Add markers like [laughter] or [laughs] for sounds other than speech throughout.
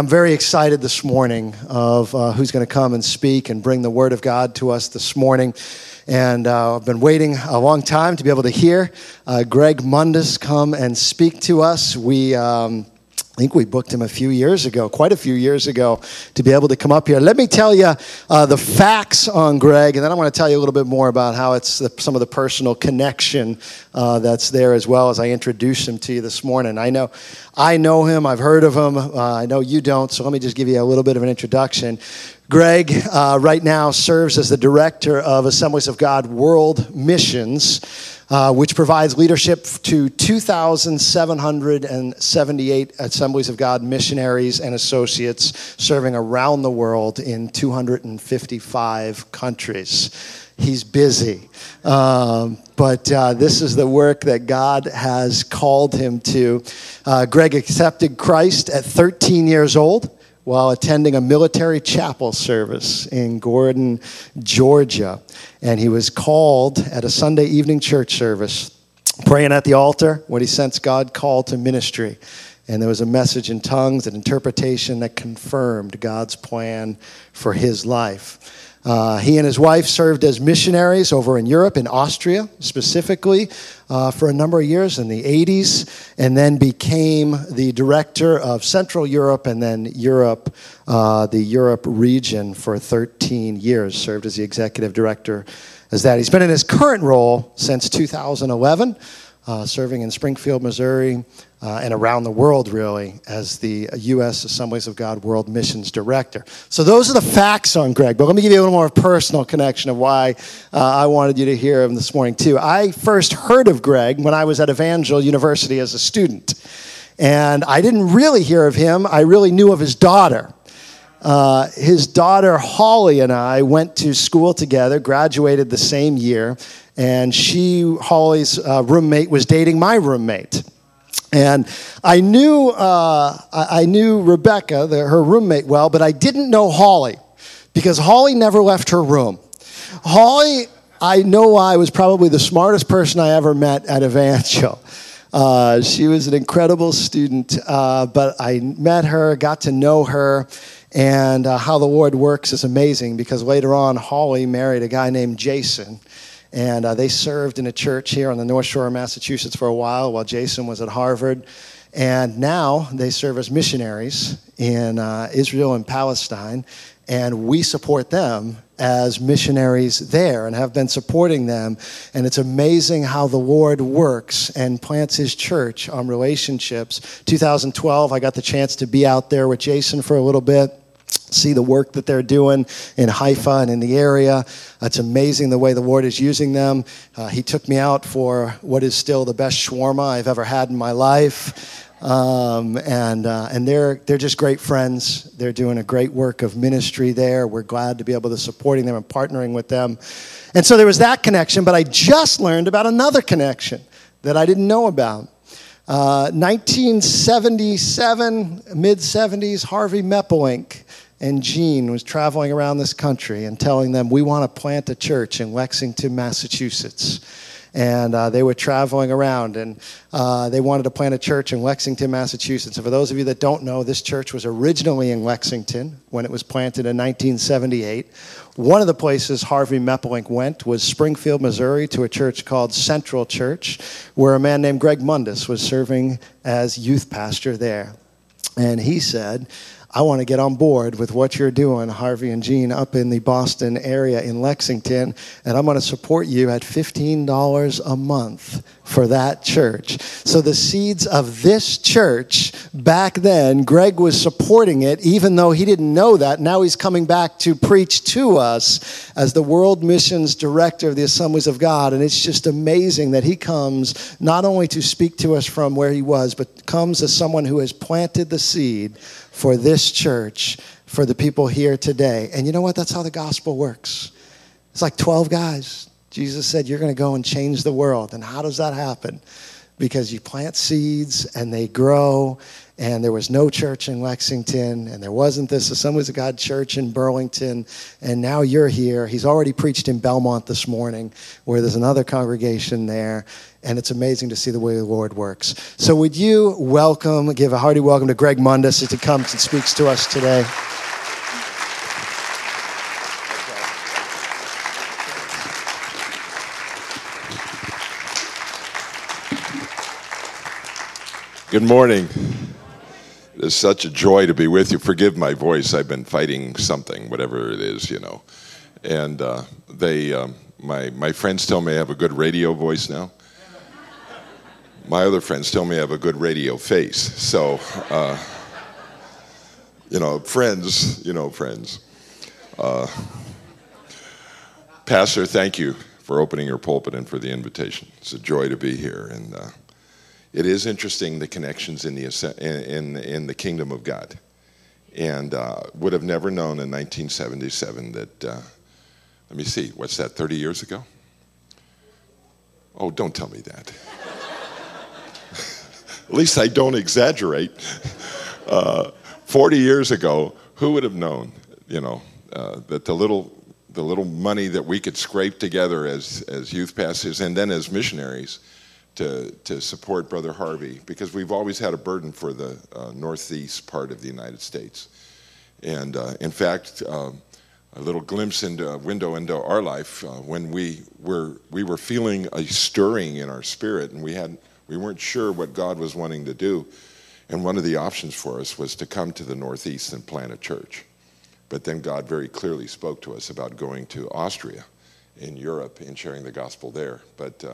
I'm very excited this morning of uh, who's going to come and speak and bring the Word of God to us this morning. And uh, I've been waiting a long time to be able to hear uh, Greg Mundis come and speak to us. We. Um, I think we booked him a few years ago, quite a few years ago, to be able to come up here. Let me tell you uh, the facts on Greg, and then I want to tell you a little bit more about how it's the, some of the personal connection uh, that's there as well as I introduce him to you this morning. I know, I know him. I've heard of him. Uh, I know you don't, so let me just give you a little bit of an introduction. Greg, uh, right now, serves as the director of Assemblies of God World Missions. Uh, which provides leadership to 2,778 Assemblies of God missionaries and associates serving around the world in 255 countries. He's busy. Um, but uh, this is the work that God has called him to. Uh, Greg accepted Christ at 13 years old while attending a military chapel service in Gordon, Georgia. And he was called at a Sunday evening church service, praying at the altar when he sensed God called to ministry. And there was a message in tongues, an interpretation that confirmed God's plan for his life. Uh, he and his wife served as missionaries over in Europe, in Austria specifically, uh, for a number of years in the 80s, and then became the director of Central Europe and then Europe, uh, the Europe region for 13 years, served as the executive director as that. He's been in his current role since 2011 uh, serving in Springfield, Missouri, uh, and around the world, really, as the U.S. Assemblies of God World Missions Director. So, those are the facts on Greg, but let me give you a little more personal connection of why uh, I wanted you to hear him this morning, too. I first heard of Greg when I was at Evangel University as a student, and I didn't really hear of him, I really knew of his daughter. Uh, his daughter Holly and I went to school together, graduated the same year, and she, Holly's uh, roommate, was dating my roommate. And I knew, uh, I knew Rebecca, the, her roommate, well, but I didn't know Holly because Holly never left her room. Holly, I know I was probably the smartest person I ever met at Evangel. Uh, she was an incredible student, uh, but I met her, got to know her, and uh, how the Lord works is amazing because later on, Holly married a guy named Jason. And uh, they served in a church here on the North Shore of Massachusetts for a while while Jason was at Harvard. And now they serve as missionaries in uh, Israel and Palestine. And we support them as missionaries there and have been supporting them. And it's amazing how the Lord works and plants his church on relationships. 2012, I got the chance to be out there with Jason for a little bit see the work that they're doing in Haifa and in the area. It's amazing the way the Lord is using them. Uh, he took me out for what is still the best shawarma I've ever had in my life. Um, and uh, and they're they're just great friends. They're doing a great work of ministry there. We're glad to be able to supporting them and partnering with them. And so there was that connection. But I just learned about another connection that I didn't know about. Uh, 1977, mid 70s, Harvey Meppelink and Jean was traveling around this country and telling them, We want to plant a church in Lexington, Massachusetts. And uh, they were traveling around and uh, they wanted to plant a church in Lexington, Massachusetts. And for those of you that don't know, this church was originally in Lexington when it was planted in 1978. One of the places Harvey Meppelink went was Springfield, Missouri, to a church called Central Church, where a man named Greg Mundis was serving as youth pastor there. And he said, I want to get on board with what you're doing, Harvey and Jean, up in the Boston area in Lexington, and I'm going to support you at $15 a month for that church. So the seeds of this church back then, Greg was supporting it, even though he didn't know that. Now he's coming back to preach to us as the world missions director of the Assemblies of God, and it's just amazing that he comes not only to speak to us from where he was, but comes as someone who has planted the seed for this church, for the people here today. And you know what? That's how the gospel works. It's like 12 guys. Jesus said, You're going to go and change the world. And how does that happen? Because you plant seeds and they grow and there was no church in Lexington, and there wasn't this Assemblies of God church in Burlington, and now you're here. He's already preached in Belmont this morning, where there's another congregation there, and it's amazing to see the way the Lord works. So, would you welcome, give a hearty welcome to Greg Mundis as he comes and speaks to us today? Good morning. It is such a joy to be with you. Forgive my voice. I've been fighting something, whatever it is, you know. And uh, they, um, my my friends tell me I have a good radio voice now. My other friends tell me I have a good radio face. So, uh, you know, friends, you know, friends. Uh, Pastor, thank you for opening your pulpit and for the invitation. It's a joy to be here and. Uh, it is interesting the connections in the in in the kingdom of God, and uh, would have never known in 1977 that. Uh, let me see, what's that? 30 years ago? Oh, don't tell me that. [laughs] At least I don't exaggerate. [laughs] Uh, 40 years ago, who would have known? You know uh, that the little the little money that we could scrape together as as youth pastors and then as missionaries to, to support Brother Harvey because we've always had a burden for the uh, northeast part of the United States. And uh, in fact, um, a little glimpse into a window into our life uh, when we were we were feeling a stirring in our spirit and we had we weren't sure what God was wanting to do. And one of the options for us was to come to the northeast and plant a church. But then God very clearly spoke to us about going to Austria in Europe and sharing the gospel there. But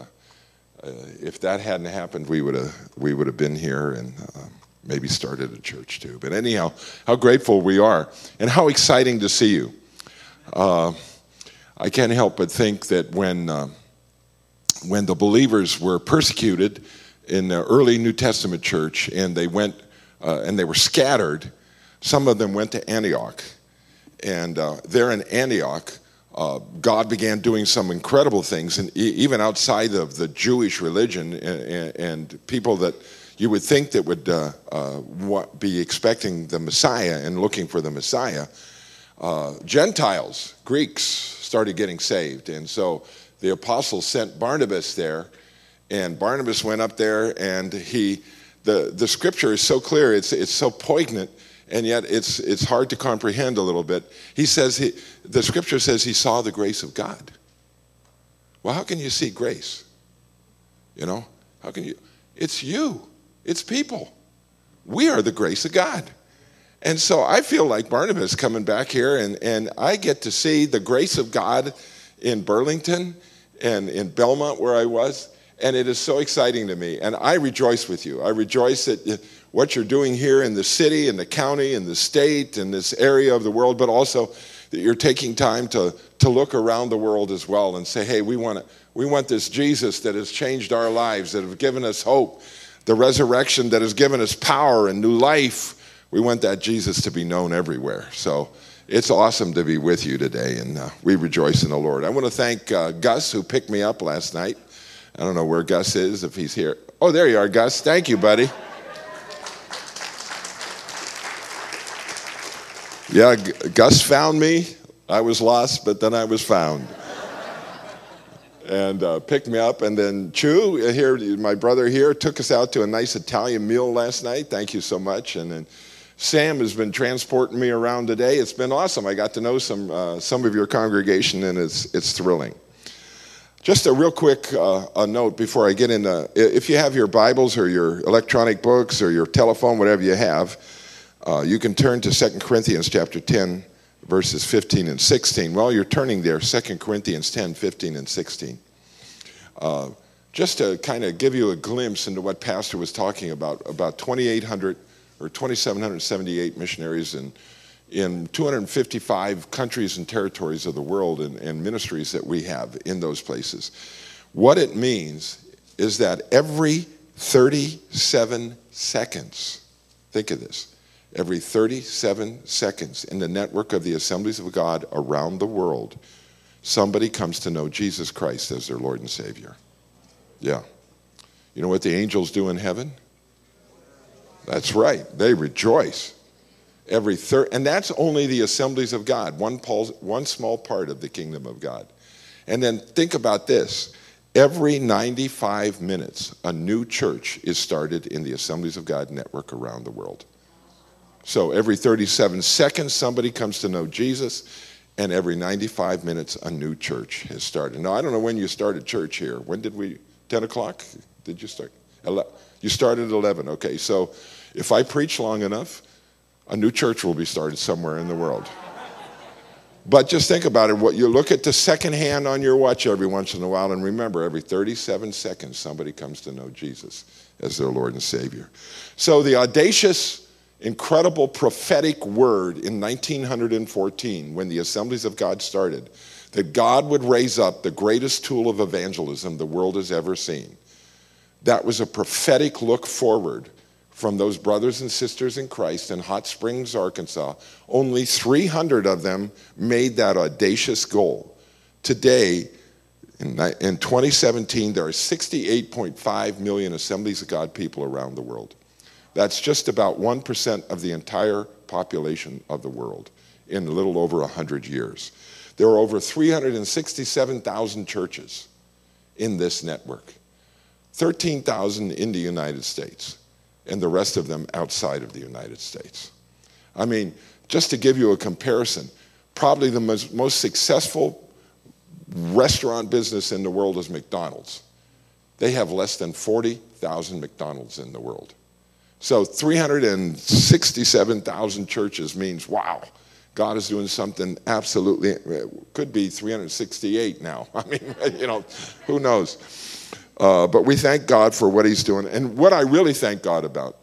uh, if that hadn't happened, we would have we would have been here and uh, maybe started a church too. But anyhow, how grateful we are, and how exciting to see you. Uh, I can't help but think that when uh, when the believers were persecuted in the early New Testament church, and they went uh, and they were scattered, some of them went to Antioch, and uh, there in Antioch uh, God began doing some incredible things, and even outside of the Jewish religion, and, and people that you would think that would uh, uh, be expecting the Messiah and looking for the Messiah, uh, Gentiles, Greeks, started getting saved, and so the apostles sent Barnabas there, and Barnabas went up there, and he, the the scripture is so clear, it's it's so poignant and yet it's, it's hard to comprehend a little bit. He says, he, the scripture says he saw the grace of God. Well, how can you see grace? You know, how can you? It's you, it's people. We are the grace of God. And so I feel like Barnabas coming back here, and, and I get to see the grace of God in Burlington and in Belmont, where I was. And it is so exciting to me. And I rejoice with you. I rejoice that what you're doing here in the city, in the county, in the state, in this area of the world, but also that you're taking time to, to look around the world as well and say, hey, we want, to, we want this Jesus that has changed our lives, that have given us hope, the resurrection that has given us power and new life. We want that Jesus to be known everywhere. So it's awesome to be with you today, and uh, we rejoice in the Lord. I want to thank uh, Gus, who picked me up last night. I don't know where Gus is, if he's here. Oh, there you are, Gus. Thank you, buddy. Yeah, Gus found me. I was lost, but then I was found. and uh, picked me up. And then Chu, uh, here, my brother here, took us out to a nice Italian meal last night. Thank you so much. And then Sam has been transporting me around today. It's been awesome. I got to know some, uh, some of your congregation, and it's, it's thrilling. Just a real quick uh, a note before I get into if you have your Bibles or your electronic books or your telephone, whatever you have, uh, you can turn to 2 Corinthians chapter 10, verses 15 and 16. While you're turning there, 2 Corinthians 10, 15 and 16. Uh, just to kind of give you a glimpse into what Pastor was talking about, about 2,800 or 2,778 missionaries in, in 255 countries and territories of the world and, and ministries that we have in those places. What it means is that every 37 seconds, think of this, every 37 seconds in the network of the assemblies of God around the world, somebody comes to know Jesus Christ as their Lord and Savior. Yeah. You know what the angels do in heaven? That's right. They rejoice. Every third, and that's only the assemblies of God, one, one small part of the kingdom of God. And then think about this every 95 minutes, a new church is started in the Assemblies of God network around the world. So every 37 seconds, somebody comes to know Jesus, and every 95 minutes, a new church has started. Now, I don't know when you started church here. When did we? 10 o'clock? Did you start? You started at 11. Okay, so if I preach long enough, a new church will be started somewhere in the world. But just think about it. What you look at the second hand on your watch every once in a while, and remember, every 37 seconds, somebody comes to know Jesus as their Lord and Savior. So the audacious, incredible prophetic word in 1914, when the Assemblies of God started, that God would raise up the greatest tool of evangelism the world has ever seen. That was a prophetic look forward from those brothers and sisters in Christ in Hot Springs, Arkansas, only 300 of them made that audacious goal. Today, in, 2017, there are 68.5 million Assemblies of God people around the world. That's just about 1% of the entire population of the world in a little over 100 years. There are over 367,000 churches in this network, 13,000 in the United States and the rest of them outside of the United States. I mean, just to give you a comparison, probably the most, most successful restaurant business in the world is McDonald's. They have less than 40,000 McDonald's in the world. So 367,000 churches means, wow, God is doing something absolutely, could be 368 now. [laughs] I mean, you know, who knows? Uh, but we thank God for what He's doing. And what I really thank God about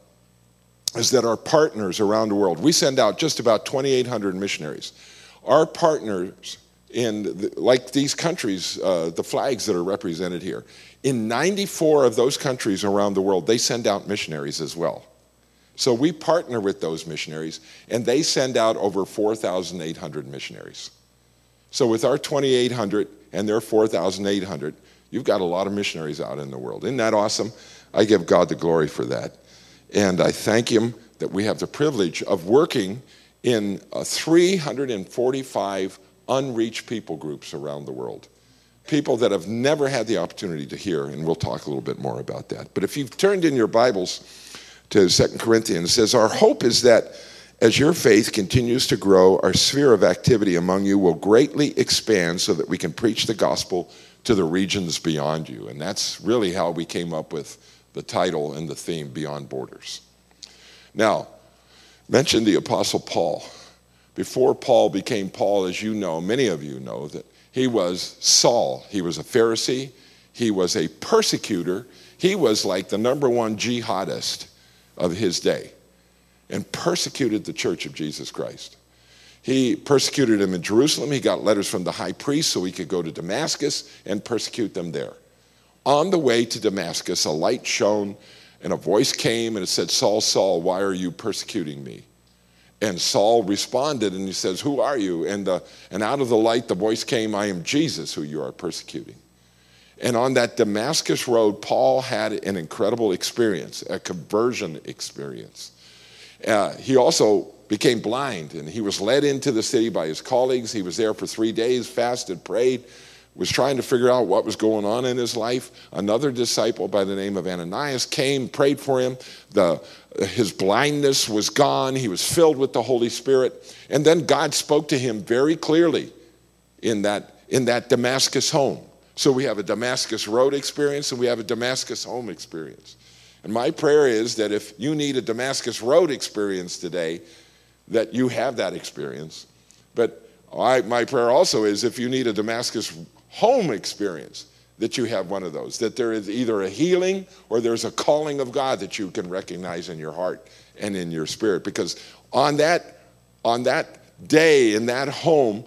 is that our partners around the world, we send out just about 2,800 missionaries. Our partners in, the, like these countries, uh, the flags that are represented here, in 94 of those countries around the world, they send out missionaries as well. So we partner with those missionaries, and they send out over 4,800 missionaries. So with our 2,800 and their 4,800, You've got a lot of missionaries out in the world. Isn't that awesome? I give God the glory for that. And I thank Him that we have the privilege of working in uh, 345 unreached people groups around the world. People that have never had the opportunity to hear, and we'll talk a little bit more about that. But if you've turned in your Bibles to Second Corinthians, it says, Our hope is that as your faith continues to grow, our sphere of activity among you will greatly expand so that we can preach the gospel to the regions beyond you. And that's really how we came up with the title and the theme, Beyond Borders. Now, mention the Apostle Paul. Before Paul became Paul, as you know, many of you know, that he was Saul. He was a Pharisee, he was a persecutor, he was like the number one jihadist of his day and persecuted the church of Jesus Christ. He persecuted them in Jerusalem. He got letters from the high priest so he could go to Damascus and persecute them there. On the way to Damascus, a light shone and a voice came and it said, Saul, Saul, why are you persecuting me? And Saul responded and he says, Who are you? And, uh, and out of the light, the voice came, I am Jesus who you are persecuting. And on that Damascus road, Paul had an incredible experience, a conversion experience. Uh, he also became blind and he was led into the city by his colleagues. He was there for three days, fasted, prayed, was trying to figure out what was going on in his life. Another disciple by the name of Ananias came, prayed for him. The, his blindness was gone. He was filled with the Holy Spirit. And then God spoke to him very clearly in that, in that Damascus home. So we have a Damascus road experience and we have a Damascus home experience. And my prayer is that if you need a Damascus road experience today, that you have that experience. But I, my prayer also is if you need a Damascus home experience, that you have one of those, that there is either a healing or there's a calling of God that you can recognize in your heart and in your spirit. Because on that, on that day in that home,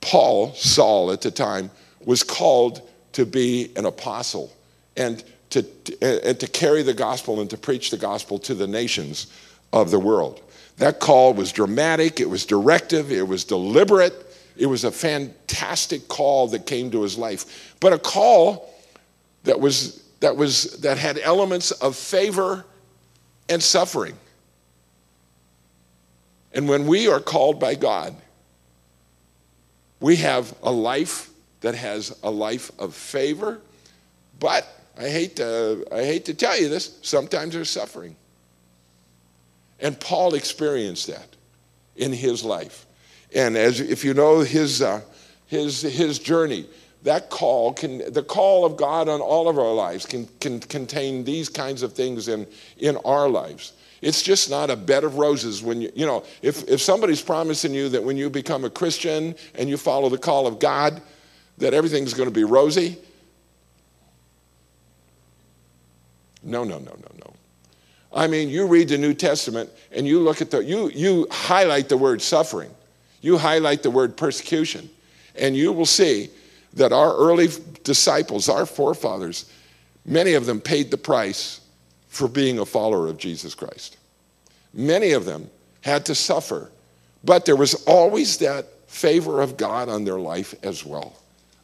Paul, Saul at the time, was called to be an apostle and to, and to carry the gospel and to preach the gospel to the nations of the world. That call was dramatic, it was directive, it was deliberate. It was a fantastic call that came to his life, but a call that was that was that had elements of favor and suffering. And when we are called by God, we have a life that has a life of favor, but I hate to, I hate to tell you this, sometimes there's suffering. And Paul experienced that in his life. And as if you know his, uh, his, his journey, that call can, the call of God on all of our lives can, can contain these kinds of things in, in our lives. It's just not a bed of roses when you, you know, if, if somebody's promising you that when you become a Christian and you follow the call of God, that everything's going to be rosy. No, no, no, no, no. I mean, you read the New Testament and you look at the, you, you highlight the word suffering, you highlight the word persecution, and you will see that our early disciples, our forefathers, many of them paid the price for being a follower of Jesus Christ. Many of them had to suffer, but there was always that favor of God on their life as well.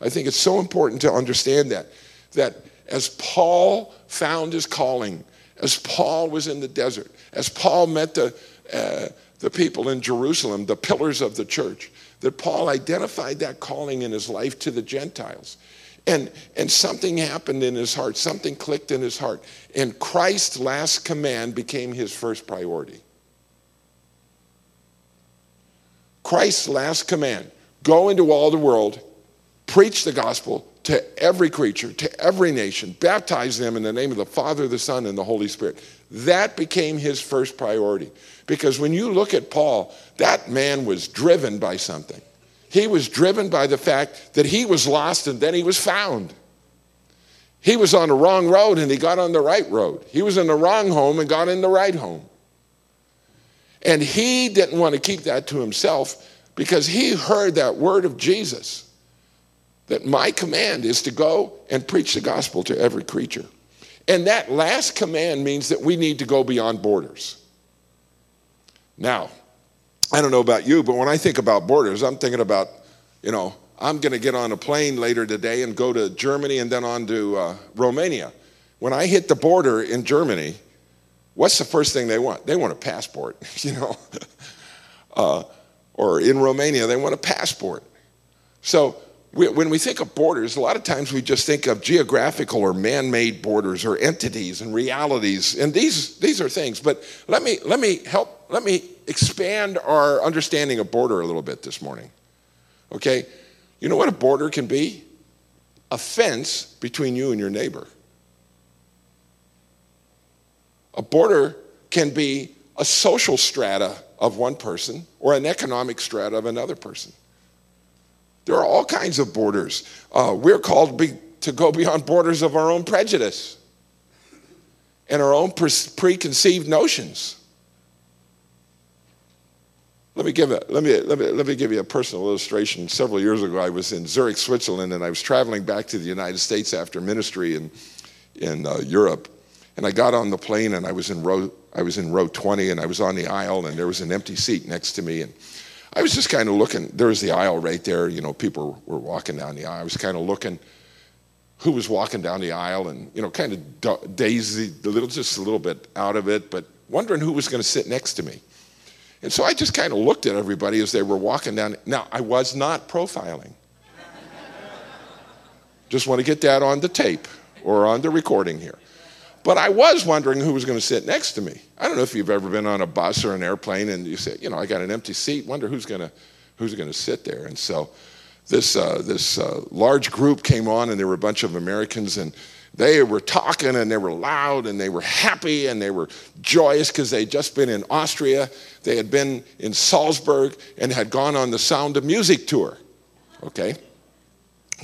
I think it's so important to understand that, that as Paul found his calling, as Paul was in the desert, as Paul met the, uh, the people in Jerusalem, the pillars of the church, that Paul identified that calling in his life to the Gentiles. And, and something happened in his heart, something clicked in his heart. And Christ's last command became his first priority. Christ's last command go into all the world, preach the gospel to every creature, to every nation, baptize them in the name of the Father, the Son, and the Holy Spirit. That became his first priority. Because when you look at Paul, that man was driven by something. He was driven by the fact that he was lost and then he was found. He was on the wrong road and he got on the right road. He was in the wrong home and got in the right home. And he didn't want to keep that to himself because he heard that word of Jesus that my command is to go and preach the gospel to every creature. And that last command means that we need to go beyond borders. Now, I don't know about you, but when I think about borders, I'm thinking about, you know, I'm going to get on a plane later today and go to Germany and then on to uh, Romania. When I hit the border in Germany, what's the first thing they want? They want a passport, [laughs] you know. [laughs] uh, or in Romania, they want a passport. So when we think of borders, a lot of times we just think of geographical or man-made borders or entities and realities, and these these are things. But let me let me help let me expand our understanding of border a little bit this morning. Okay, you know what a border can be? A fence between you and your neighbor. A border can be a social strata of one person or an economic strata of another person. There are all kinds of borders. Uh, we're called be, to go [laughs] beyond borders of our own prejudice and our own pre- preconceived notions. Let me, give a, let, me, let, me, let me give you a personal illustration. Several years ago, I was in Zurich, Switzerland, and I was traveling back to the United States after ministry in, in uh, Europe. And I got on the plane, and I was, in row, I was in row 20, and I was on the aisle, and there was an empty seat next to me. And I was just kind of looking. There was the aisle right there. You know, people were walking down the aisle. I was kind of looking who was walking down the aisle and, you know, kind of daisy, a little, just a little bit out of it, but wondering who was going to sit next to me. And so I just kind of looked at everybody as they were walking down. Now, I was not profiling. just want to get that on the tape or on the recording here. But I was wondering who was going to sit next to me. I don't know if you've ever been on a bus or an airplane and you say, you know, I got an empty seat. Wonder who's going to who's going to sit there. And so this uh, this uh, large group came on, and there were a bunch of Americans, and they were talking, and they were loud, and they were happy, and they were joyous because they'd just been in Austria. They had been in Salzburg and had gone on the Sound of Music tour. Okay.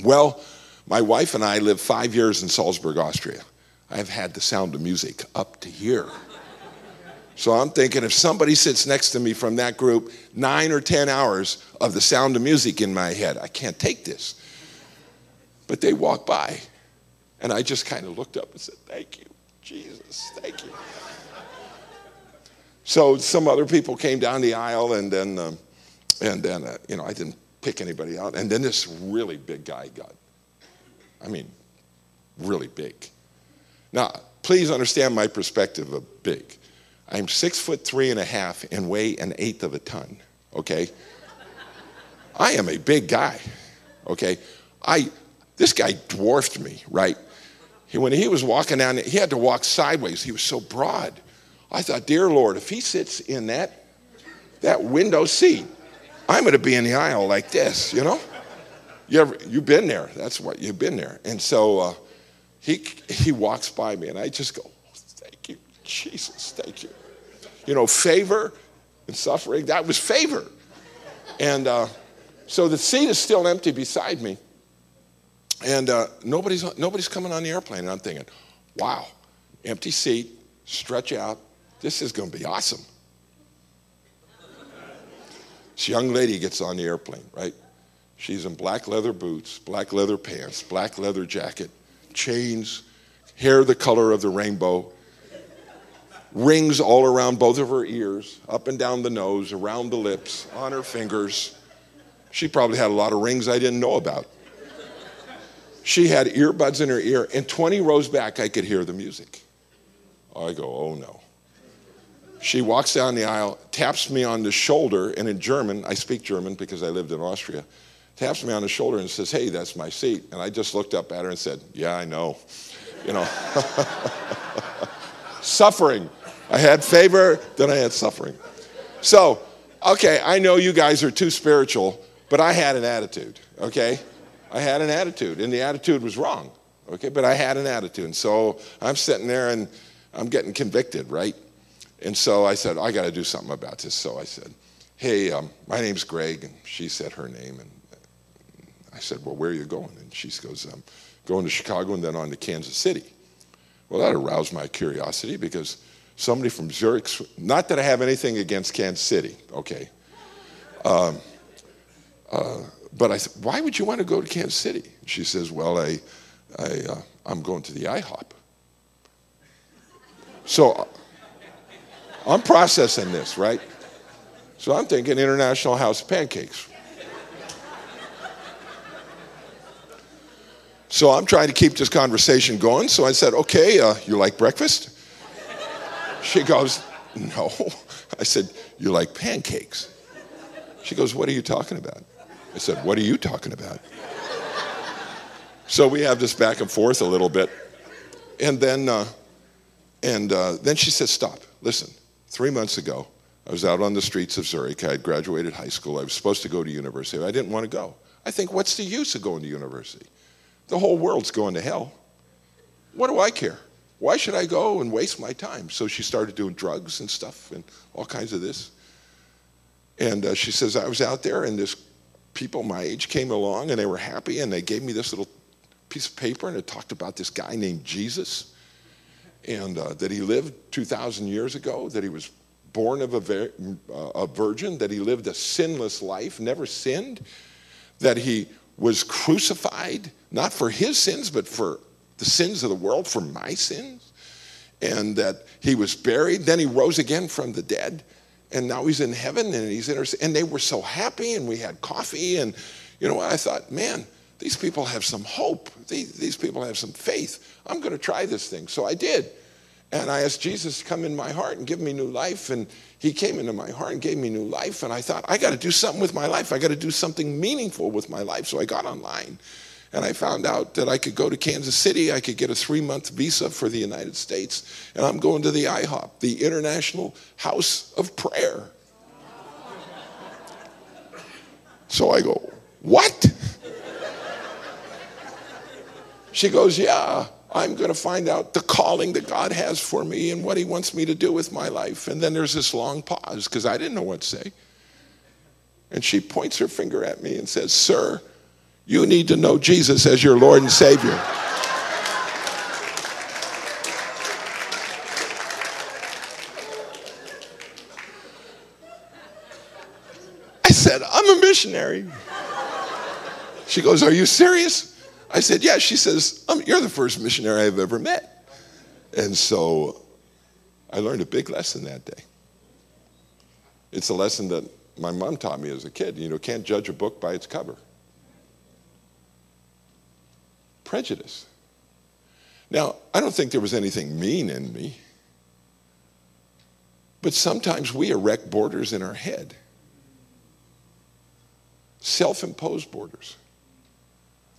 Well, my wife and I lived five years in Salzburg, Austria. I've had the sound of music up to here. So I'm thinking if somebody sits next to me from that group, nine or 10 hours of the sound of music in my head, I can't take this. But they walked by, and I just kind of looked up and said, Thank you, Jesus, thank you. So some other people came down the aisle, and then, um, and then uh, you know, I didn't pick anybody out. And then this really big guy got, I mean, really big. Now, please understand my perspective of big. I'm six foot three and a half and weigh an eighth of a ton, okay? I am a big guy, okay? I, this guy dwarfed me, right? He, when he was walking down, he had to walk sideways. He was so broad. I thought, dear Lord, if he sits in that, that window seat, I'm going to be in the aisle like this, you know? You ever, you've been there. That's what you've been there. And so uh, he, he walks by me, and I just go, thank you, Jesus, thank you. You know, favor and suffering, that was favor. And uh, so the seat is still empty beside me. And uh, nobody's, nobody's coming on the airplane. And I'm thinking, wow, empty seat, stretch out. This is going to be awesome. This young lady gets on the airplane, right? She's in black leather boots, black leather pants, black leather jacket, chains, hair the color of the rainbow, rings all around both of her ears, up and down the nose, around the lips, on her fingers. She probably had a lot of rings I didn't know about. She had earbuds in her ear, and 20 rows back, I could hear the music. I go, oh no. She walks down the aisle, taps me on the shoulder, and in German, I speak German because I lived in Austria, taps me on the shoulder and says, hey, that's my seat. And I just looked up at her and said, yeah, I know. You know, [laughs] suffering. I had favor, then I had suffering. So, okay, I know you guys are too spiritual, but I had an attitude, okay? I had an attitude, and the attitude was wrong, okay? But I had an attitude. And so I'm sitting there and I'm getting convicted, right? And so I said, I got to do something about this. So I said, Hey, um, my name's Greg. And she said her name. And I said, Well, where are you going? And she goes, I'm going to Chicago and then on to Kansas City. Well, that aroused my curiosity because somebody from Zurich, not that I have anything against Kansas City, okay. Um, uh, but I said, why would you want to go to Kansas City? She says, well, I, I, uh, I'm going to the IHOP. So I'm processing this, right? So I'm thinking International House of Pancakes. So I'm trying to keep this conversation going. So I said, okay, uh, you like breakfast? She goes, no. [laughs] I said, you like pancakes? She goes, what are you talking about? I said, What are you talking about? so we have this back and forth a little bit. And then, uh, and uh, then she said, Stop, listen. Three months ago, I was out on the streets of Zurich. I had graduated high school. I was supposed to go to university. I didn't want to go. I think, what's the use of going to university? The whole world's going to hell. What do I care? Why should I go and waste my time? So she started doing drugs and stuff and all kinds of this. And uh, she says, I was out there and this people my age came along and they were happy and they gave me this little piece of paper and it talked about this guy named Jesus and uh, that he lived 2,000 years ago, that he was born of a, ver- uh, a virgin, that he lived a sinless life, never sinned, that he was crucified, not for his sins, but for the sins of the world, for my sins, and that he was buried. Then he rose again from the dead and now he's in heaven and he's in and they were so happy and we had coffee and you know i thought man these people have some hope. These, these people have some faith. I'm going to try this thing. So i did and i asked jesus to come in my heart and give me new life and he came into my heart and gave me new life and i thought i got to do something with my life i got to do something meaningful with my life so i got online and I found out that I could go to Kansas City, I could get a three month visa for the United States, and I'm going to the IHOP, the International House of Prayer. So I go, What? She goes, Yeah, I'm going to find out the calling that God has for me and what He wants me to do with my life. And then there's this long pause because I didn't know what to say. And she points her finger at me and says, Sir, you need to know Jesus as your Lord and Savior. I said, I'm a missionary. She goes, Are you serious? I said, Yeah. She says, um, You're the first missionary I've ever met. And so I learned a big lesson that day. It's a lesson that my mom taught me as a kid. You know, can't judge a book by its cover prejudice. Now, I don't think there was anything mean in me. But sometimes we erect borders in our head, self imposed borders.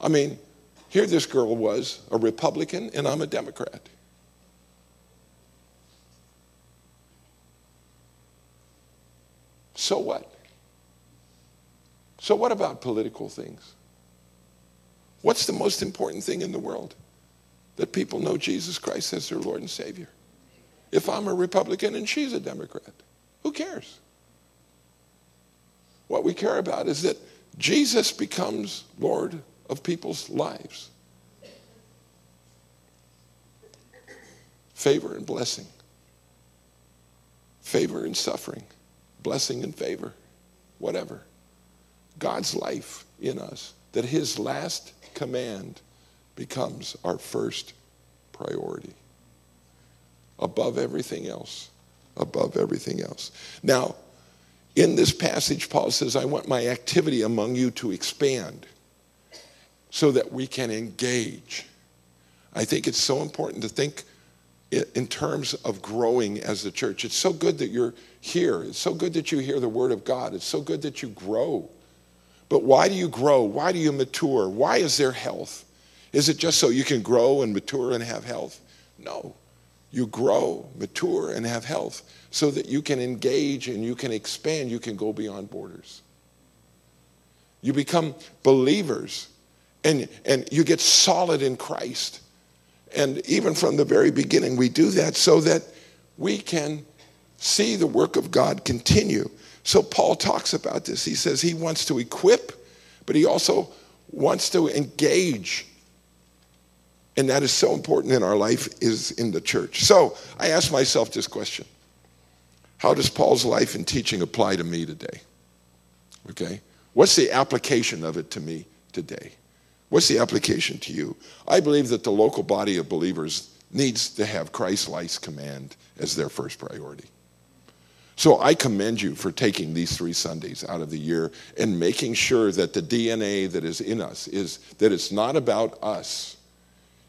I mean, here this girl was a Republican and I'm a Democrat. So what? So, what about political things? What's the most important thing in the world? That people know Jesus Christ as their Lord and Savior. If I'm a Republican and she's a Democrat, who cares? What we care about is that Jesus becomes Lord of people's lives. Favor and blessing, favor and suffering, blessing and favor, whatever. God's life in us, that his last command becomes our first priority. Above everything else. Above everything else. Now, in this passage, Paul says, I want my activity among you to expand so that we can engage. I think it's so important to think in terms of growing as a church. It's so good that you're here. It's so good that you hear the word of God. It's so good that you grow. But why do you grow? Why do you mature? Why is there health? Is it just so you can grow and mature and have health? No. You grow, mature, and have health so that you can engage and you can expand, you can go beyond borders. You become believers and, and you get solid in Christ. And even from the very beginning, we do that so that we can see the work of God continue. So Paul talks about this. He says he wants to equip, but he also wants to engage. And that is so important in our life is in the church. So I ask myself this question. How does Paul's life and teaching apply to me today? Okay? What's the application of it to me today? What's the application to you? I believe that the local body of believers needs to have Christ-like command as their first priority. So I commend you for taking these three Sundays out of the year and making sure that the DNA that is in us is that it's not about us.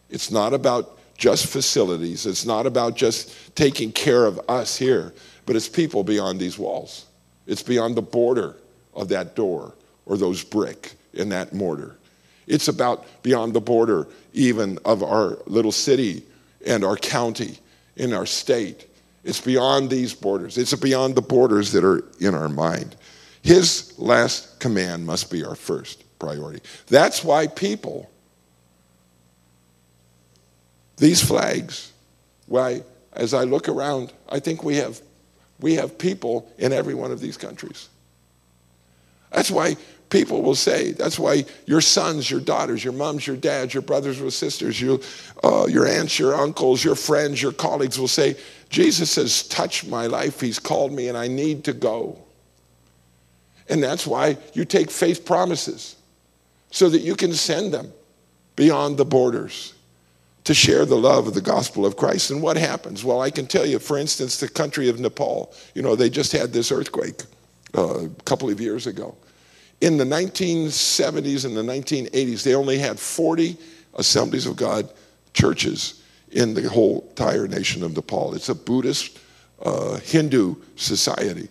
It's not about just facilities. It's not about just taking care of us here, but it's people beyond these walls. It's beyond the border of that door or those brick and that mortar. It's about beyond the border even of our little city and our county in our state it's beyond these borders. It's beyond the borders that are in our mind. His last command must be our first priority. That's why people, these flags, why, as I look around, I think we have, we have people in every one of these countries. That's why people will say. That's why your sons, your daughters, your moms, your dads, your brothers or sisters, you, uh, your aunts, your uncles, your friends, your colleagues will say, Jesus has touched my life. He's called me and I need to go. And that's why you take faith promises so that you can send them beyond the borders to share the love of the gospel of Christ. And what happens? Well, I can tell you, for instance, the country of Nepal, you know, they just had this earthquake uh, a couple of years ago. In the 1970s and the 1980s, they only had 40 Assemblies of God churches in the whole entire nation of Nepal. It's a Buddhist, uh, Hindu society.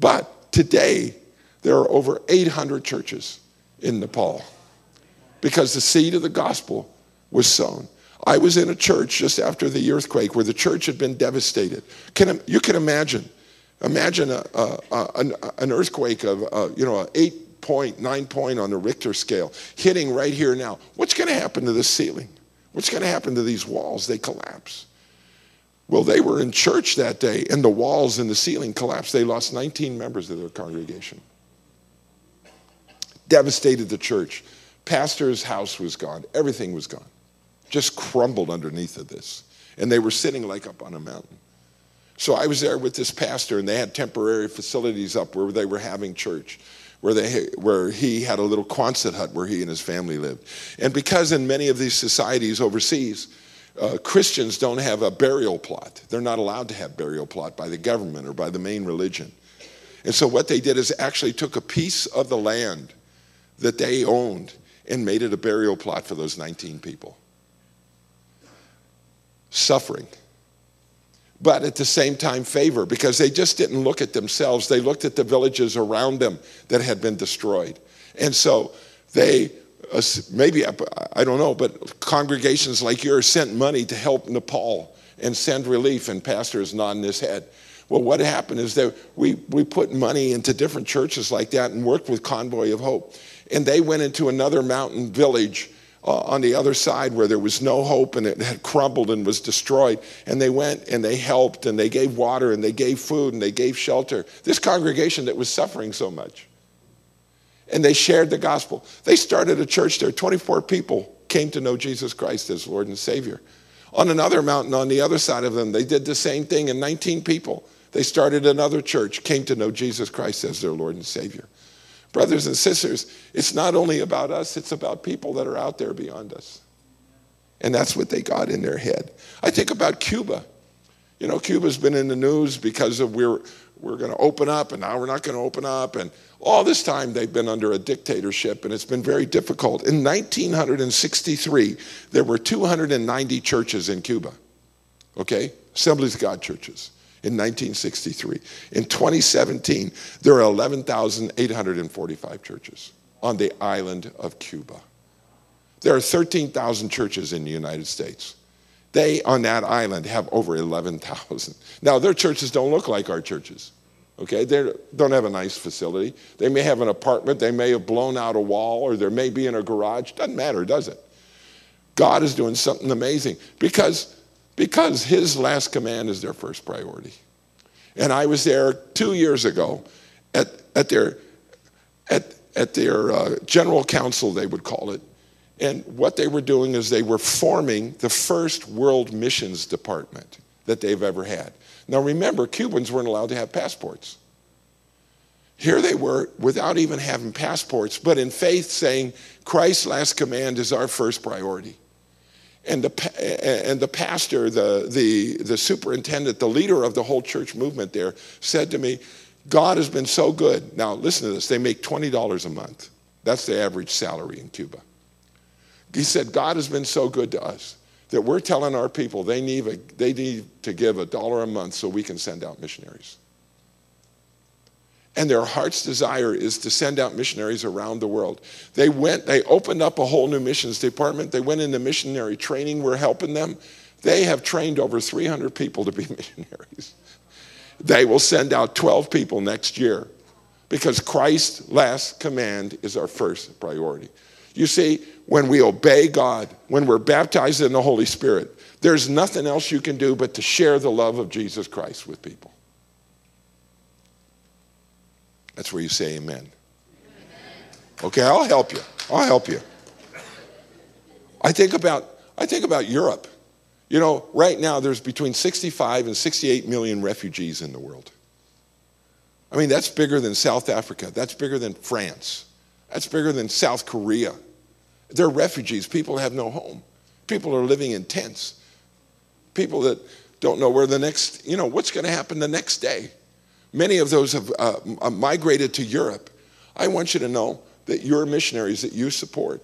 But today, there are over 800 churches in Nepal because the seed of the gospel was sown. I was in a church just after the earthquake where the church had been devastated. Can, you can imagine Imagine a, a, a, an, earthquake of, uh, you know, an eight point, nine point on the Richter scale hitting right here now. What's going to happen to the ceiling? What's going to happen to these walls? They collapse. Well, they were in church that day, and the walls and the ceiling collapsed. They lost 19 members of their congregation. Devastated the church. Pastor's house was gone. Everything was gone. Just crumbled underneath of this. And they were sitting like up on a mountain. So I was there with this pastor, and they had temporary facilities up where they were having church, where, they, where he had a little Quonset hut where he and his family lived. And because in many of these societies overseas, uh, Christians don't have a burial plot. They're not allowed to have burial plot by the government or by the main religion. And so what they did is actually took a piece of the land that they owned and made it a burial plot for those 19 people. Suffering but at the same time favor because they just didn't look at themselves. They looked at the villages around them that had been destroyed. And so they, uh, maybe, I don't know, but congregations like yours sent money to help Nepal and send relief, and pastors nodding his head. Well, what happened is that we, we put money into different churches like that and worked with Convoy of Hope. And they went into another mountain village uh, on the other side where there was no hope and it had crumbled and was destroyed. And they went and they helped and they gave water and they gave food and they gave shelter. This congregation that was suffering so much. And they shared the gospel. They started a church there. 24 people came to know Jesus Christ as Lord and Savior. On another mountain on the other side of them, they did the same thing, and 19 people. They started another church, came to know Jesus Christ as their Lord and Savior. Brothers and sisters, it's not only about us, it's about people that are out there beyond us. And that's what they got in their head. I think about Cuba. You know, Cuba's been in the news because of we're, we're going to open up and now we're not going to open up. And all this time they've been under a dictatorship and it's been very difficult. In 1963, there were 290 churches in Cuba, okay? Assemblies of God churches in 1963. In 2017, there are 11,845 churches on the island of Cuba. There are 13,000 churches in the United States. They, on that island, have over 11,000. Now, their churches don't look like our churches. Okay, they don't have a nice facility. They may have an apartment, they may have blown out a wall, or there may be in a garage. Doesn't matter, does it? God is doing something amazing because because his last command is their first priority. And I was there two years ago at, at their, at, at their uh, general council, they would call it. And what they were doing is they were forming the first world missions department that they've ever had. Now remember, Cubans weren't allowed to have passports. Here they were without even having passports, but in faith saying, Christ's last command is our first priority. And the, and the pastor, the, the, the superintendent, the leader of the whole church movement there said to me, God has been so good. Now, listen to this. They make $20 a month. That's the average salary in Cuba. He said, God has been so good to us that we're telling our people they need, a, they need to give a dollar a month so we can send out missionaries. And their heart's desire is to send out missionaries around the world. They went, they opened up a whole new missions department. They went into missionary training. We're helping them. They have trained over 300 people to be [laughs] missionaries. They will send out 12 people next year because Christ's last command is our first priority. You see, when we obey God, when we're baptized in the Holy Spirit, there's nothing else you can do but to share the love of Jesus Christ with people. That's where you say amen. Okay, I'll help you. I'll help you. I think about I think about Europe. You know, right now there's between 65 and 68 million refugees in the world. I mean, that's bigger than South Africa. That's bigger than France. That's bigger than South Korea. They're refugees. People have no home. People are living in tents. People that don't know where the next, you know, what's going to happen the next day. Many of those have uh, uh, migrated to Europe. I want you to know that your missionaries that you support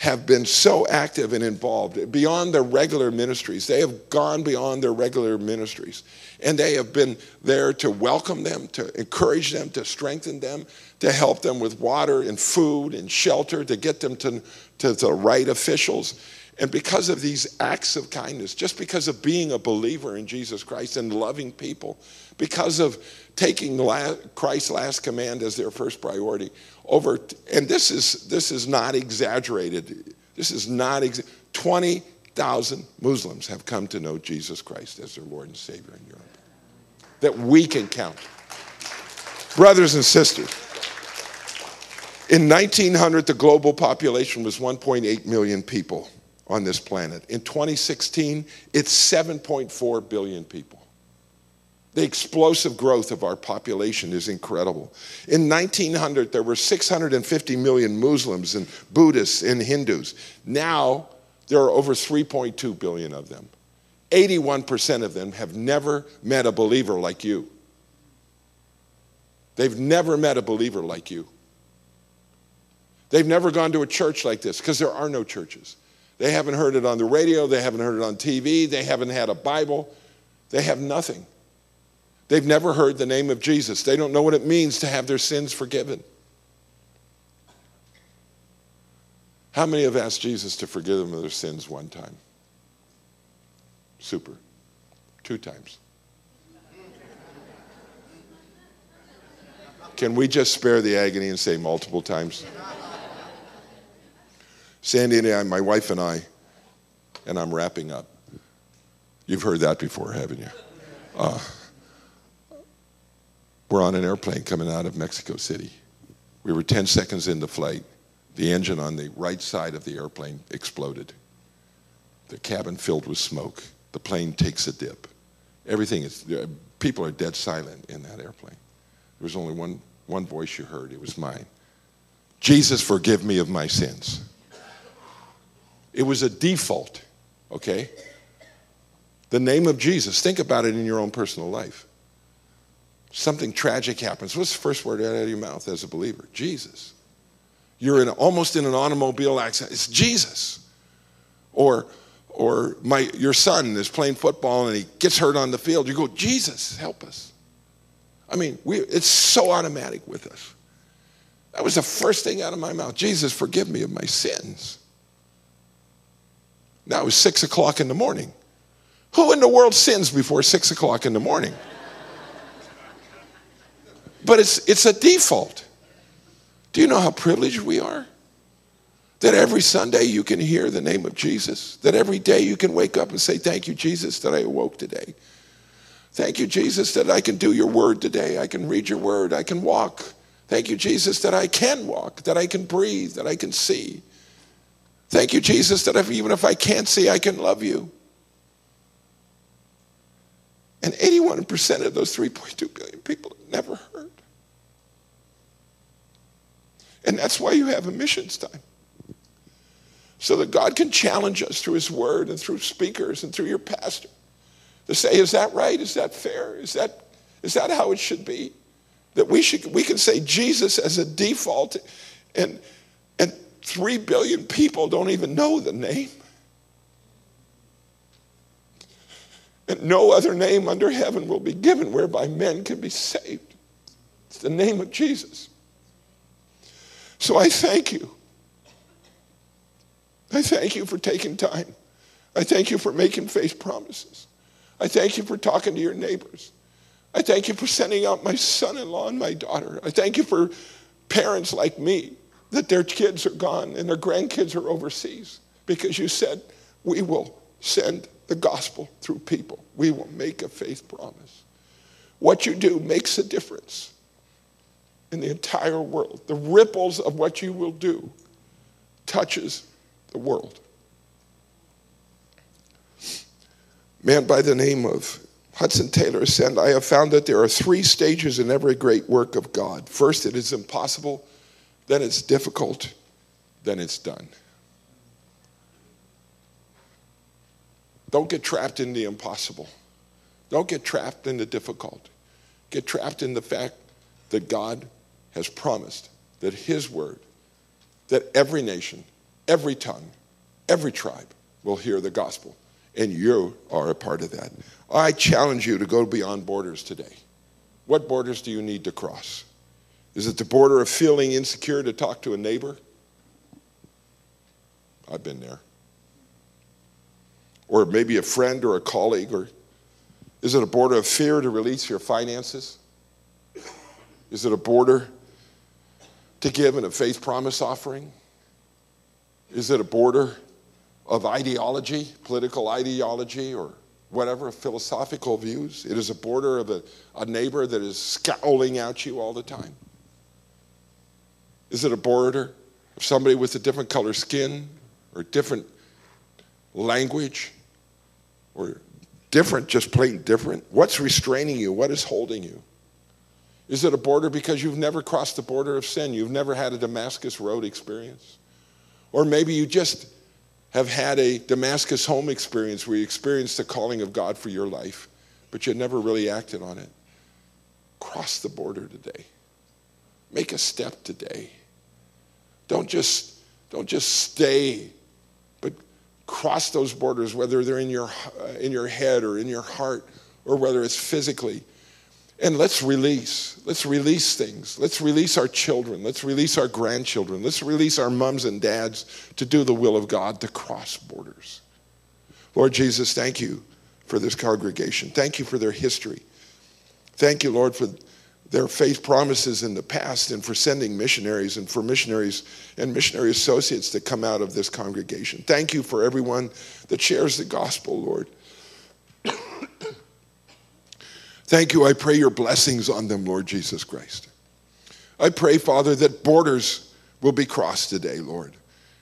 have been so active and involved beyond their regular ministries. They have gone beyond their regular ministries. And they have been there to welcome them, to encourage them, to strengthen them, to help them with water and food and shelter, to get them to, to the right officials. And because of these acts of kindness, just because of being a believer in Jesus Christ and loving people, because of taking Christ's last command as their first priority over, and this is, this is not exaggerated. This is not, ex- 20,000 Muslims have come to know Jesus Christ as their Lord and Savior in Europe. That we can count. Brothers and sisters, in 1900, the global population was 1.8 million people on this planet. In 2016, it's 7.4 billion people. The explosive growth of our population is incredible. In 1900, there were 650 million Muslims and Buddhists and Hindus. Now, there are over 3.2 billion of them. 81% of them have never met a believer like you. They've never met a believer like you. They've never gone to a church like this because there are no churches. They haven't heard it on the radio, they haven't heard it on TV, they haven't had a Bible. They have nothing. They've never heard the name of Jesus. They don't know what it means to have their sins forgiven. How many have asked Jesus to forgive them of their sins one time? Super. Two times. Can we just spare the agony and say multiple times? Sandy and I, my wife and I, and I'm wrapping up. You've heard that before, haven't you? Uh, we're on an airplane coming out of Mexico City. We were 10 seconds into flight. The engine on the right side of the airplane exploded. The cabin filled with smoke. The plane takes a dip. Everything is, uh, people are dead silent in that airplane. There was only one, one voice you heard. It was mine. Jesus, forgive me of my sins. It was a default, okay? The name of Jesus. Think about it in your own personal life. Something tragic happens. What's the first word out of your mouth as a believer? Jesus. You're in almost in an automobile accident. It's Jesus. Or or my your son is playing football and he gets hurt on the field. You go, Jesus, help us. I mean, we, it's so automatic with us. That was the first thing out of my mouth. Jesus, forgive me of my sins. Now it was six o'clock in the morning. Who in the world sins before six o'clock in the morning? But it's, it's a default. Do you know how privileged we are? That every Sunday you can hear the name of Jesus. That every day you can wake up and say, Thank you, Jesus, that I awoke today. Thank you, Jesus, that I can do your word today. I can read your word. I can walk. Thank you, Jesus, that I can walk, that I can breathe, that I can see. Thank you, Jesus, that if, even if I can't see, I can love you. And 81% of those 3.2 billion people never heard. And that's why you have a missions time. So that God can challenge us through His Word and through speakers and through your pastor to say, is that right? Is that fair? Is that, is that how it should be? That we, should, we can say Jesus as a default, and, and three billion people don't even know the name. And no other name under heaven will be given whereby men can be saved. It's the name of Jesus. So I thank you. I thank you for taking time. I thank you for making faith promises. I thank you for talking to your neighbors. I thank you for sending out my son in law and my daughter. I thank you for parents like me that their kids are gone and their grandkids are overseas because you said, We will send the gospel through people. We will make a faith promise. What you do makes a difference in the entire world. The ripples of what you will do touches the world. Man by the name of Hudson Taylor said, I have found that there are three stages in every great work of God. First, it is impossible, then it's difficult, then it's done. Don't get trapped in the impossible. Don't get trapped in the difficult. Get trapped in the fact that God has promised that His word, that every nation, every tongue, every tribe will hear the gospel. And you are a part of that. I challenge you to go beyond borders today. What borders do you need to cross? Is it the border of feeling insecure to talk to a neighbor? I've been there or maybe a friend or a colleague? Or is it a border of fear to release your finances? Is it a border to give in a faith promise offering? Is it a border of ideology, political ideology, or whatever, philosophical views? It is a border of a, a neighbor that is scowling at you all the time. Is it a border of somebody with a different color skin or different language? Or different, just plain different? What's restraining you? What is holding you? Is it a border because you've never crossed the border of sin? You've never had a Damascus Road experience? Or maybe you just have had a Damascus home experience where you experienced the calling of God for your life, but you never really acted on it. Cross the border today. Make a step today. Don't just, don't just stay cross those borders, whether they're in your, uh, in your head or in your heart or whether it's physically. And let's release. Let's release things. Let's release our children. Let's release our grandchildren. Let's release our mums and dads to do the will of God, to cross borders. Lord Jesus, thank you for this congregation. Thank you for their history. Thank you, Lord, for their faith promises in the past and for sending missionaries and for missionaries and missionary associates that come out of this congregation. Thank you for everyone that shares the gospel, Lord. [coughs] Thank you. I pray your blessings on them, Lord Jesus Christ. I pray, Father, that borders will be crossed today, Lord.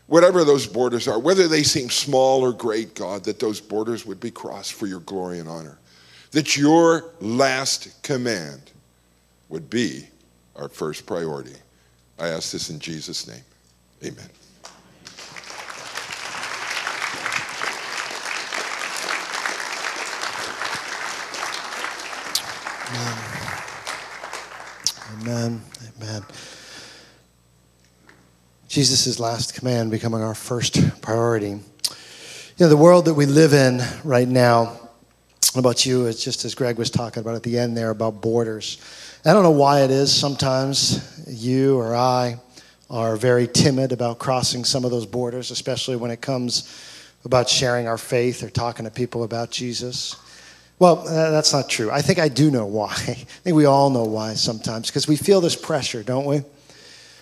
Whatever those borders are, whether they seem small or great, God, that those borders would be crossed for your glory and honor. That your last command would be our first priority. I ask this in Jesus' name. Amen. Amen. Amen. Jesus' last command becoming our first priority. You know, the world that we live in right now, about you, it's just as Greg was talking about at the end there about borders. I don't know why it is sometimes you or I are very timid about crossing some of those borders, especially when it comes about sharing our faith or talking to people about Jesus. Well, uh, that's not true. I think I do know why. [laughs] I think we all know why sometimes because we feel this pressure, don't we?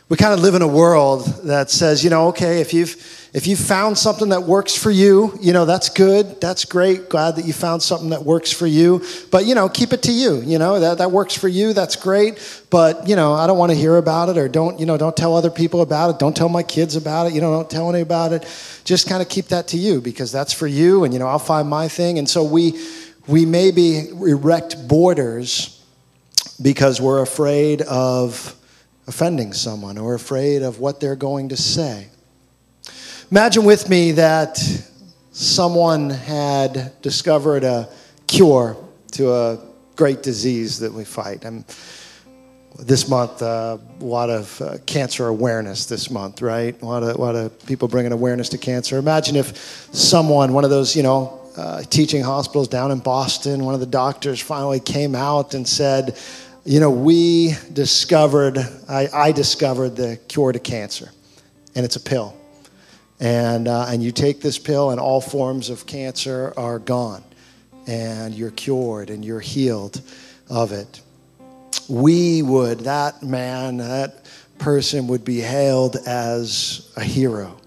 We kind of live in a world that says, you know, okay, if you've if you've found something that works for you, you know, that's good. That's great. Glad that you found something that works for you. But, you know, keep it to you. You know, that, that works for you. That's great. But, you know, I don't want to hear about it or don't, you know, don't tell other people about it. Don't tell my kids about it. You know, don't tell any about it. Just kind of keep that to you because that's for you. And, you know, I'll find my thing. And so we, we maybe erect borders because we're afraid of offending someone or afraid of what they're going to say. Imagine with me that someone had discovered a cure to a great disease that we fight. And this month, uh, a lot of uh, cancer awareness this month, right? A lot, of, a lot of people bringing awareness to cancer. Imagine if someone, one of those, you know, uh, teaching hospitals down in Boston, one of the doctors finally came out and said, You know, we discovered, I, I discovered the cure to cancer, and it's a pill. And, uh, and you take this pill, and all forms of cancer are gone, and you're cured and you're healed of it. We would, that man, that person would be hailed as a hero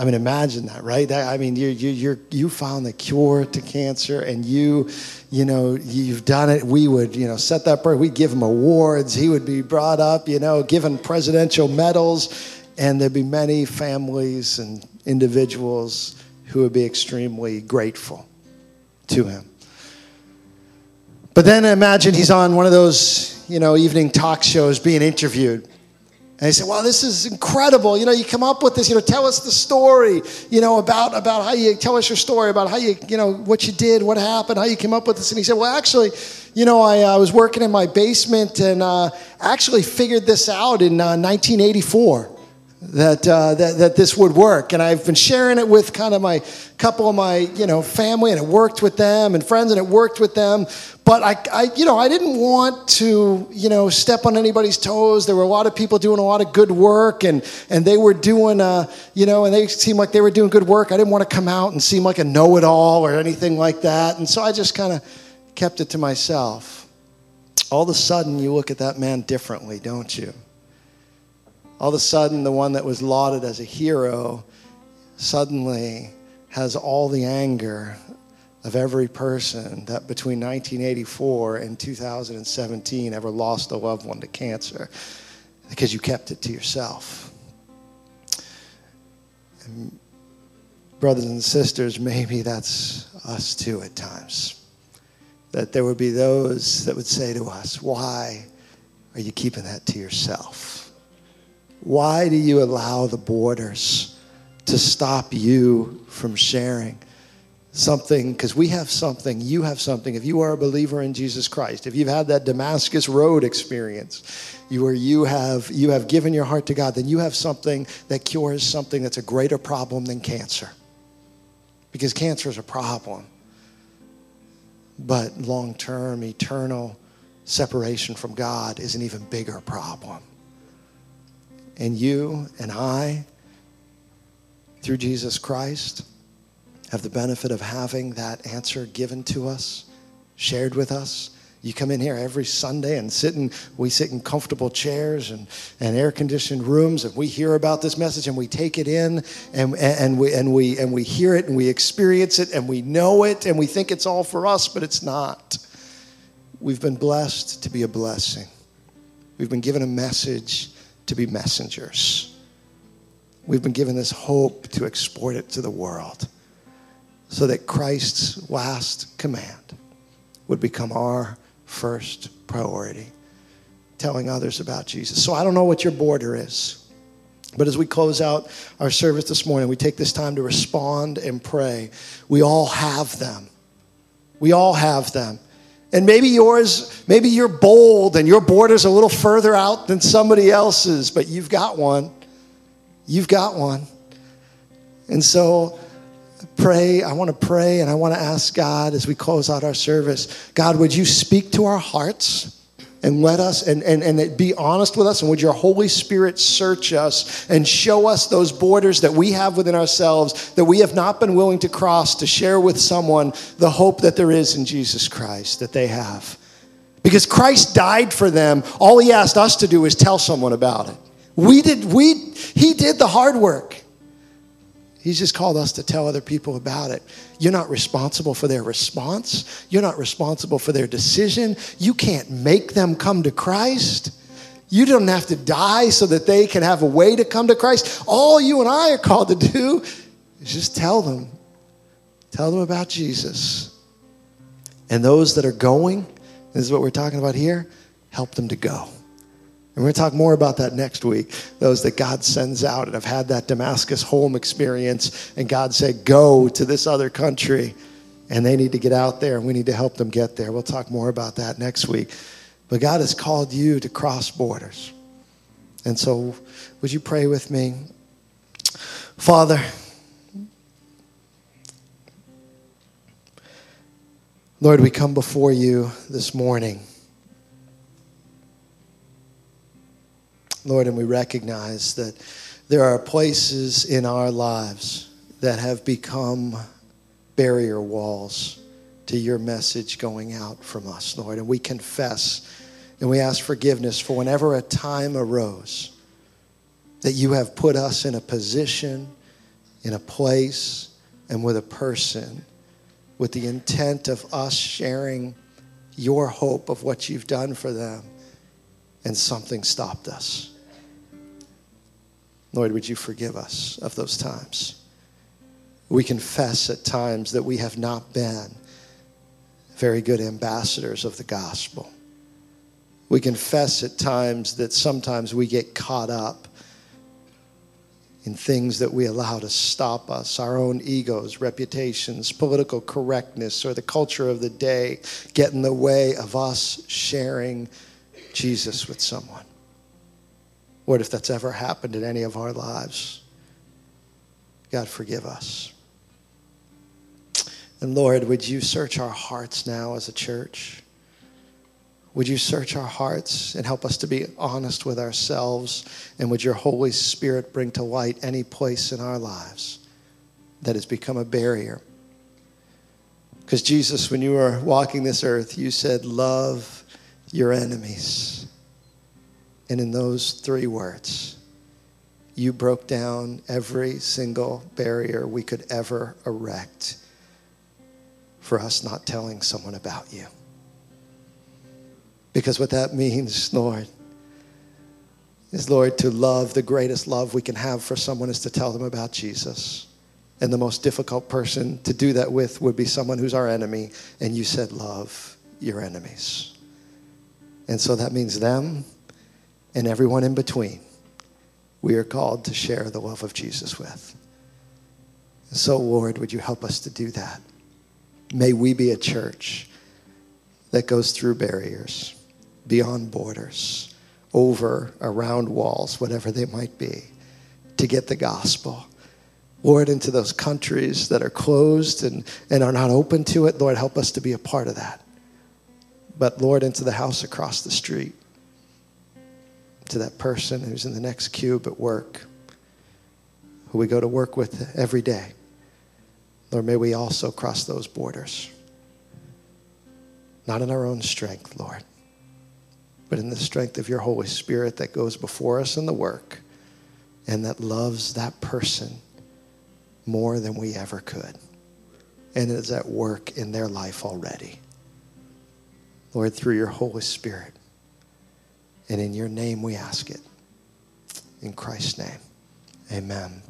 I mean, imagine that, right? That, I mean, you you you you found the cure to cancer, and you, you know, you've done it. We would, you know, set that person. We'd give him awards. He would be brought up, you know, given presidential medals, and there'd be many families and individuals who would be extremely grateful to him. But then imagine he's on one of those, you know, evening talk shows being interviewed and he said, Wow, this is incredible. You know, you come up with this, you know, tell us the story, you know, about, about how you tell us your story, about how you, you know, what you did, what happened, how you came up with this. And he said, Well, actually, you know, I uh, was working in my basement and uh, actually figured this out in uh, 1984 that, uh, that, that this would work. And I've been sharing it with kind of my couple of my, you know, family and it worked with them and friends and it worked with them. But I, I, you know, I didn't want to, you know, step on anybody's toes. There were a lot of people doing a lot of good work and, and they were doing, uh, you know, and they seemed like they were doing good work. I didn't want to come out and seem like a know-it-all or anything like that. And so I just kind of kept it to myself. All of a sudden, you look at that man differently, don't you? all of a sudden, the one that was lauded as a hero suddenly has all the anger of every person that between 1984 and 2017 ever lost a loved one to cancer because you kept it to yourself. And brothers and sisters, maybe that's us too at times. That there would be those that would say to us, Why are you keeping that to yourself? Why do you allow the borders to stop you from sharing something? Because we have something, you have something. If you are a believer in Jesus Christ, if you've had that Damascus Road experience, where you have you have given your heart to God, then you have something that cures something that's a greater problem than cancer. Because cancer is a problem. But long term, eternal separation from God is an even bigger problem. And you and I, through Jesus Christ, have the benefit of having that answer given to us, shared with us. You come in here every Sunday and sit in, we sit in comfortable chairs and, and air conditioned rooms and we hear about this message and we take it in and, and, we, and, we, and we hear it and we experience it and we know it and we think it's all for us, but it's not. We've been blessed to be a blessing. We've been given a message to be messengers. We've been given this hope to export it to the world so that Christ's last command would become our first priority, telling others about Jesus. So I don't know what your border is. But as we close out our service this morning, we take this time to respond and pray. We all have them. We all have them. And maybe yours, maybe you're bold and your border's a little further out than somebody else's, but you've got one. You've got one. And so pray, I want to pray and I want to ask God as we close out our service God, would you speak to our hearts? and let us and, and, and be honest with us and would your holy spirit search us and show us those borders that we have within ourselves that we have not been willing to cross to share with someone the hope that there is in jesus christ that they have because christ died for them all he asked us to do is tell someone about it we did we he did the hard work He's just called us to tell other people about it. You're not responsible for their response. You're not responsible for their decision. You can't make them come to Christ. You don't have to die so that they can have a way to come to Christ. All you and I are called to do is just tell them. Tell them about Jesus. And those that are going, this is what we're talking about here, help them to go. And we're going to talk more about that next week. Those that God sends out and have had that Damascus home experience, and God said, Go to this other country. And they need to get out there, and we need to help them get there. We'll talk more about that next week. But God has called you to cross borders. And so, would you pray with me? Father, Lord, we come before you this morning. Lord, and we recognize that there are places in our lives that have become barrier walls to your message going out from us, Lord. And we confess and we ask forgiveness for whenever a time arose that you have put us in a position, in a place, and with a person with the intent of us sharing your hope of what you've done for them, and something stopped us. Lord, would you forgive us of those times? We confess at times that we have not been very good ambassadors of the gospel. We confess at times that sometimes we get caught up in things that we allow to stop us our own egos, reputations, political correctness, or the culture of the day get in the way of us sharing Jesus with someone. Lord, if that's ever happened in any of our lives, God, forgive us. And Lord, would you search our hearts now as a church? Would you search our hearts and help us to be honest with ourselves? And would your Holy Spirit bring to light any place in our lives that has become a barrier? Because, Jesus, when you were walking this earth, you said, Love your enemies. And in those three words, you broke down every single barrier we could ever erect for us not telling someone about you. Because what that means, [laughs] Lord, is, Lord, to love, the greatest love we can have for someone is to tell them about Jesus. And the most difficult person to do that with would be someone who's our enemy. And you said, love your enemies. And so that means them and everyone in between, we are called to share the love of Jesus with. So, Lord, would you help us to do that? May we be a church that goes through barriers, beyond borders, over, around walls, whatever they might be, to get the gospel Lord, into those countries that are closed and, and are not open to it. Lord, help us to be a part of that. But Lord, into the house across the street, to that person who's in the next cube at work, who we go to work with every day. Lord, may we also cross those borders. Not in our own strength, Lord, but in the strength of your Holy Spirit that goes before us in the work and that loves that person more than we ever could and is at work in their life already. Lord, through your Holy Spirit. And in your name we ask it. In Christ's name, amen.